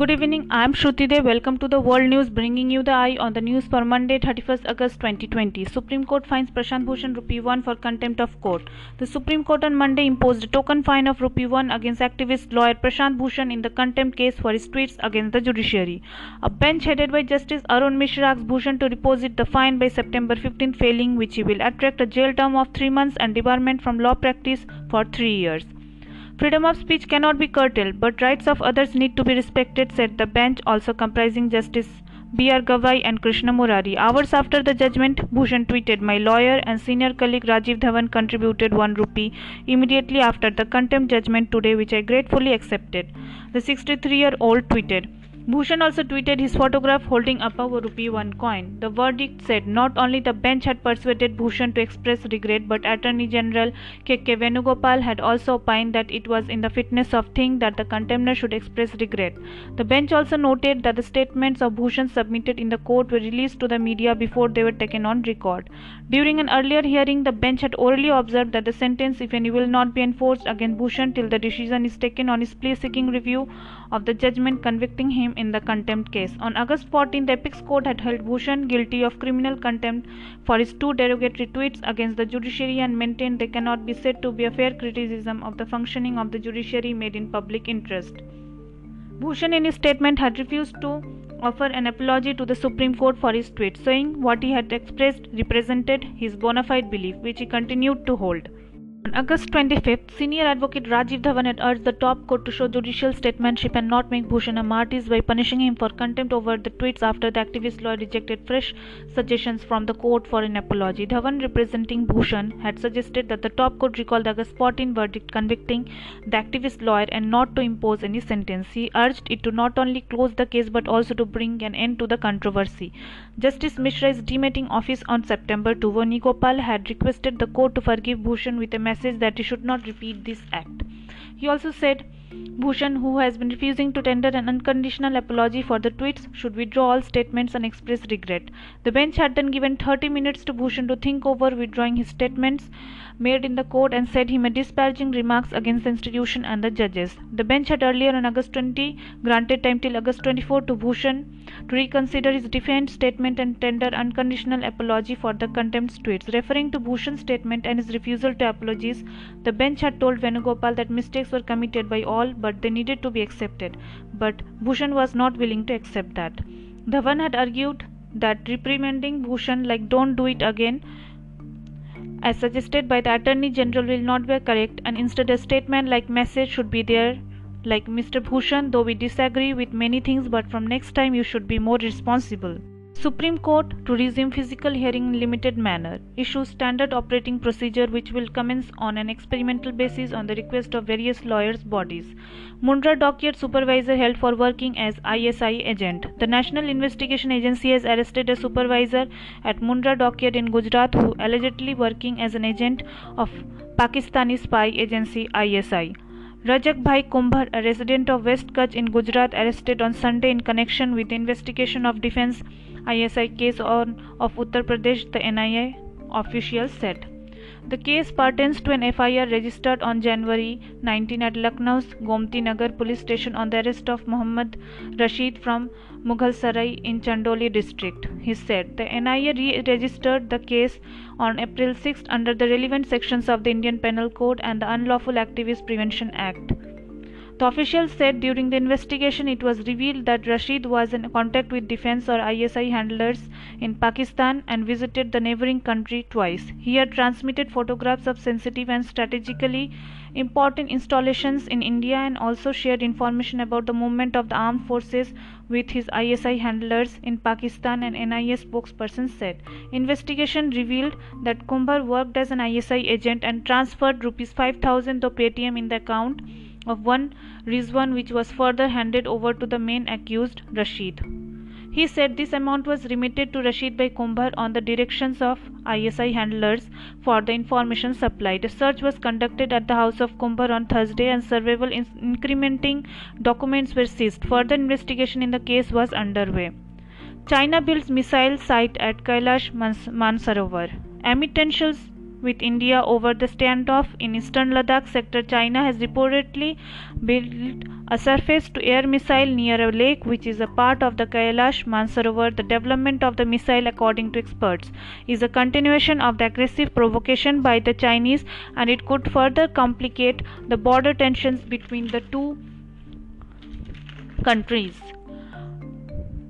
Good evening. I am Shruti Dev. Welcome to the World News, bringing you the eye on the news for Monday, 31st August 2020. Supreme Court fines Prashant Bhushan rupee 1 for contempt of court. The Supreme Court on Monday imposed a token fine of rupee 1 against activist lawyer Prashant Bhushan in the contempt case for his tweets against the judiciary. A bench headed by Justice Arun Mishra asked Bhushan to deposit the fine by September 15, failing which he will attract a jail term of 3 months and debarment from law practice for 3 years. Freedom of speech cannot be curtailed, but rights of others need to be respected, said the bench, also comprising Justice B.R. Gavai and Krishna Murari. Hours after the judgment, Bhushan tweeted, My lawyer and senior colleague Rajiv Dhawan contributed 1 rupee immediately after the contempt judgment today, which I gratefully accepted. The 63 year old tweeted, Bhushan also tweeted his photograph holding up a rupee 1 coin. The verdict said not only the bench had persuaded Bhushan to express regret, but Attorney General K.K. Venugopal had also opined that it was in the fitness of things that the contemnor should express regret. The bench also noted that the statements of Bhushan submitted in the court were released to the media before they were taken on record. During an earlier hearing, the bench had orally observed that the sentence, if any, will not be enforced against Bhushan till the decision is taken on his plea seeking review of the judgment convicting him in the contempt case. On August 14, the Apex Court had held Bhushan guilty of criminal contempt for his two derogatory tweets against the judiciary and maintained they cannot be said to be a fair criticism of the functioning of the judiciary made in public interest. Bhushan, in his statement, had refused to offer an apology to the Supreme Court for his tweet, saying what he had expressed represented his bona fide belief, which he continued to hold. On August 25th, senior advocate Rajiv Dhawan had urged the top court to show judicial statesmanship and not make Bhushan a martyr by punishing him for contempt over the tweets after the activist lawyer rejected fresh suggestions from the court for an apology. Dhawan, representing Bhushan, had suggested that the top court recall the August 14 verdict convicting the activist lawyer and not to impose any sentence. He urged it to not only close the case but also to bring an end to the controversy. Justice Mishra is demitting office on September 2. Venugopal had requested the court to forgive Bhushan with a message message that he should not repeat this act. He also said Bhushan, who has been refusing to tender an unconditional apology for the tweets, should withdraw all statements and express regret. The bench had then given 30 minutes to Bhushan to think over withdrawing his statements made in the court and said he made disparaging remarks against the institution and the judges. The bench had earlier on August 20 granted time till August 24 to Bhushan reconsider his defense statement and tender unconditional apology for the contempt tweets. Referring to Bhushan's statement and his refusal to apologize, the bench had told Venugopal that mistakes were committed by all but they needed to be accepted. But Bhushan was not willing to accept that. Dhawan had argued that reprimanding Bhushan like don't do it again as suggested by the Attorney General will not be correct and instead a statement like message should be there like Mr. Bhushan though we disagree with many things but from next time you should be more responsible. Supreme Court to resume physical hearing in limited manner issues standard operating procedure which will commence on an experimental basis on the request of various lawyers bodies. Mundra Dockyard supervisor held for working as ISI agent. The National Investigation Agency has arrested a supervisor at Mundra Dockyard in Gujarat who allegedly working as an agent of Pakistani spy agency ISI. Rajak Bhai Kumbhar, a resident of West Kutch in Gujarat, arrested on Sunday in connection with investigation of defense ISI case on, of Uttar Pradesh, the NIA officials said. The case pertains to an FIR registered on January 19 at Lucknow's Gomti Nagar police station on the arrest of Muhammad Rashid from Mughalsarai in Chandauli district. He said the NIA re-registered the case on April 6 under the relevant sections of the Indian Penal Code and the Unlawful Activities Prevention Act. The officials said during the investigation it was revealed that Rashid was in contact with defense or ISI handlers in Pakistan and visited the neighboring country twice. He had transmitted photographs of sensitive and strategically important installations in India and also shared information about the movement of the armed forces with his ISI handlers in Pakistan an NIA spokesperson said. Investigation revealed that Kumbhar worked as an ISI agent and transferred rupees 5000 to Paytm in the account of one Rizwan which was further handed over to the main accused, Rashid. He said this amount was remitted to Rashid by Kumbhar on the directions of ISI handlers for the information supplied. A search was conducted at the house of Kumbhar on Thursday and several incrementing documents were seized. Further investigation in the case was underway. China builds missile site at Kailash Mansarovar. Amid with India over the standoff in eastern Ladakh sector, China has reportedly built a surface to air missile near a lake which is a part of the Kailash Mansarovar. The development of the missile, according to experts, is a continuation of the aggressive provocation by the Chinese and it could further complicate the border tensions between the two countries.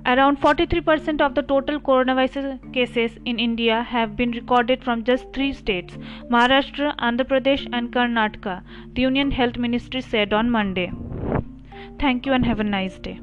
Around 43% of the total coronavirus cases in India have been recorded from just three states Maharashtra, Andhra Pradesh, and Karnataka, the Union Health Ministry said on Monday. Thank you and have a nice day.